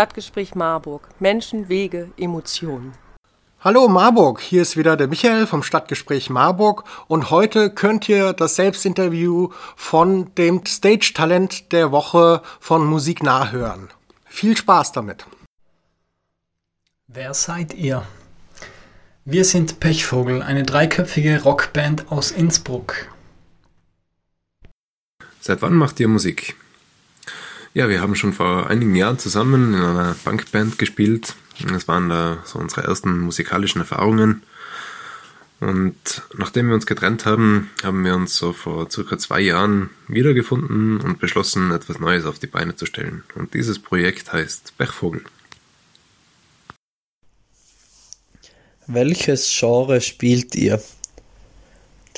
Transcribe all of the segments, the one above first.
Stadtgespräch Marburg. Menschen, Wege, Emotionen. Hallo Marburg, hier ist wieder der Michael vom Stadtgespräch Marburg und heute könnt ihr das Selbstinterview von dem Stage-Talent der Woche von Musik nachhören. Viel Spaß damit. Wer seid ihr? Wir sind Pechvogel, eine dreiköpfige Rockband aus Innsbruck. Seit wann macht ihr Musik? Ja, wir haben schon vor einigen Jahren zusammen in einer Punkband gespielt. Das waren da so unsere ersten musikalischen Erfahrungen. Und nachdem wir uns getrennt haben, haben wir uns so vor circa zwei Jahren wiedergefunden und beschlossen, etwas Neues auf die Beine zu stellen. Und dieses Projekt heißt Pechvogel. Welches Genre spielt ihr?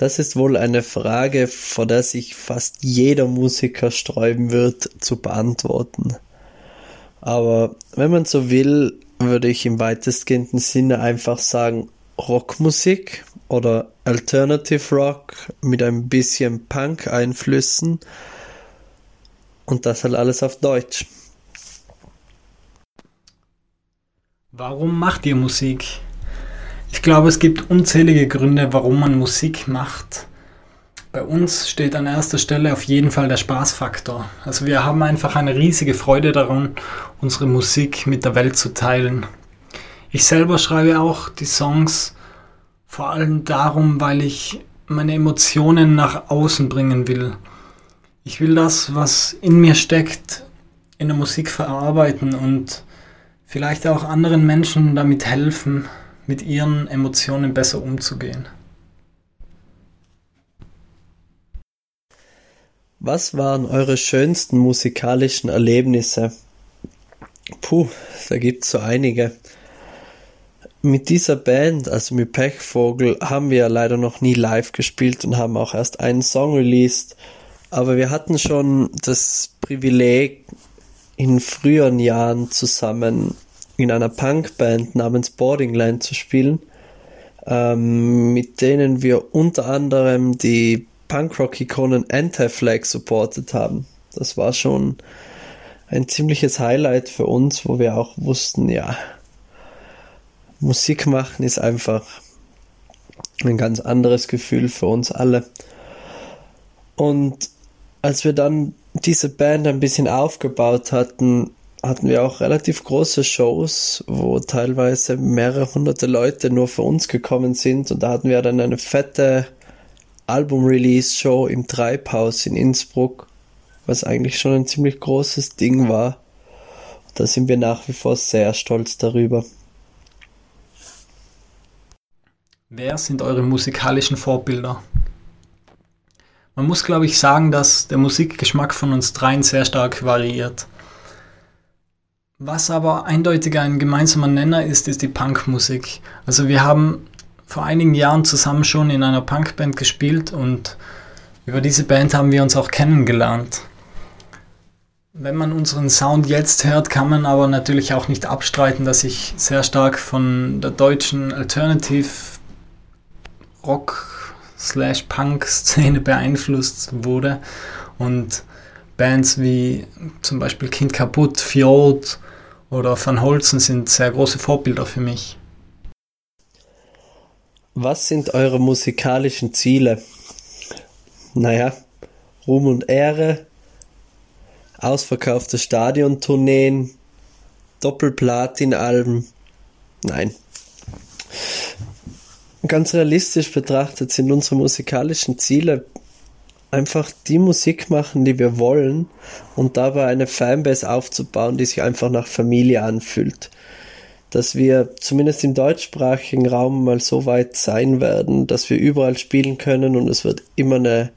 Das ist wohl eine Frage, vor der sich fast jeder Musiker sträuben wird zu beantworten. Aber wenn man so will, würde ich im weitestgehenden Sinne einfach sagen Rockmusik oder Alternative Rock mit ein bisschen Punk-Einflüssen und das halt alles auf Deutsch. Warum macht ihr Musik? Ich glaube, es gibt unzählige Gründe, warum man Musik macht. Bei uns steht an erster Stelle auf jeden Fall der Spaßfaktor. Also wir haben einfach eine riesige Freude daran, unsere Musik mit der Welt zu teilen. Ich selber schreibe auch die Songs vor allem darum, weil ich meine Emotionen nach außen bringen will. Ich will das, was in mir steckt, in der Musik verarbeiten und vielleicht auch anderen Menschen damit helfen, mit ihren Emotionen besser umzugehen. Was waren eure schönsten musikalischen Erlebnisse? Puh, da gibt's so einige. Mit dieser Band, also mit Pechvogel, haben wir leider noch nie live gespielt und haben auch erst einen Song released. Aber wir hatten schon das Privileg, in früheren Jahren zusammen in einer Punkband namens Boardingland zu spielen, ähm, mit denen wir unter anderem die Punkrock-Ikonen Anti-Flag supportet haben. Das war schon ein ziemliches Highlight für uns, wo wir auch wussten, ja, Musik machen ist einfach ein ganz anderes Gefühl für uns alle. Und als wir dann diese Band ein bisschen aufgebaut hatten, hatten wir auch relativ große Shows, wo teilweise mehrere hunderte Leute nur für uns gekommen sind. Und da hatten wir dann eine fette Album-Release-Show im Treibhaus in Innsbruck, was eigentlich schon ein ziemlich großes Ding war. Da sind wir nach wie vor sehr stolz darüber. Wer sind eure musikalischen Vorbilder? Man muss, glaube ich, sagen, dass der Musikgeschmack von uns dreien sehr stark variiert. Was aber eindeutig ein gemeinsamer Nenner ist, ist die Punkmusik. Also wir haben vor einigen Jahren zusammen schon in einer Punkband gespielt und über diese Band haben wir uns auch kennengelernt. Wenn man unseren Sound jetzt hört, kann man aber natürlich auch nicht abstreiten, dass ich sehr stark von der deutschen Alternative Rock slash Punk Szene beeinflusst wurde und Bands wie zum Beispiel Kind kaputt, Fjord oder Van Holzen sind sehr große Vorbilder für mich. Was sind eure musikalischen Ziele? Naja, Ruhm und Ehre, ausverkaufte Stadiontourneen, Doppelplatin-Alben. Nein. Ganz realistisch betrachtet sind unsere musikalischen Ziele einfach die Musik machen, die wir wollen und dabei eine Fanbase aufzubauen, die sich einfach nach Familie anfühlt. Dass wir zumindest im deutschsprachigen Raum mal so weit sein werden, dass wir überall spielen können und es wird immer eine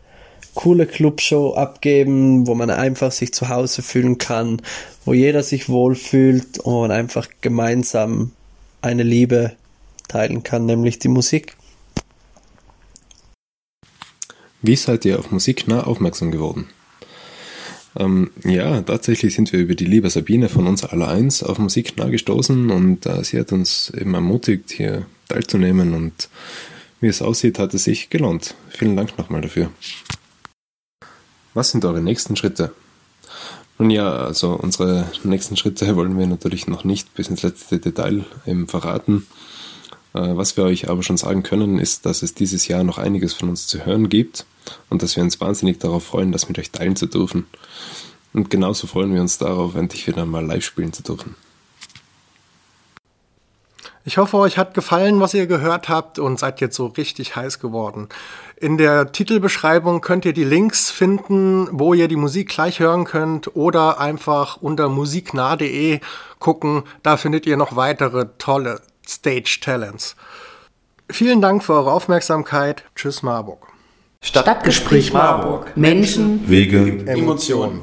coole Clubshow abgeben, wo man einfach sich zu Hause fühlen kann, wo jeder sich wohlfühlt und einfach gemeinsam eine Liebe teilen kann, nämlich die Musik. Wie seid ihr auf Musik nah aufmerksam geworden? Ähm, ja, tatsächlich sind wir über die liebe Sabine von uns aller eins auf Musik nah gestoßen und äh, sie hat uns eben ermutigt, hier teilzunehmen und wie es aussieht, hat es sich gelohnt. Vielen Dank nochmal dafür. Was sind eure nächsten Schritte? Nun ja, also unsere nächsten Schritte wollen wir natürlich noch nicht bis ins letzte Detail eben verraten. Äh, was wir euch aber schon sagen können, ist, dass es dieses Jahr noch einiges von uns zu hören gibt und dass wir uns wahnsinnig darauf freuen, das mit euch teilen zu dürfen. Und genauso freuen wir uns darauf, endlich wieder mal live spielen zu dürfen. Ich hoffe, euch hat gefallen, was ihr gehört habt und seid jetzt so richtig heiß geworden. In der Titelbeschreibung könnt ihr die Links finden, wo ihr die Musik gleich hören könnt oder einfach unter musiknah.de gucken. Da findet ihr noch weitere tolle Stage Talents. Vielen Dank für eure Aufmerksamkeit. Tschüss Marburg. Stadtgespräch Marburg. Menschen, Wege, Emotionen.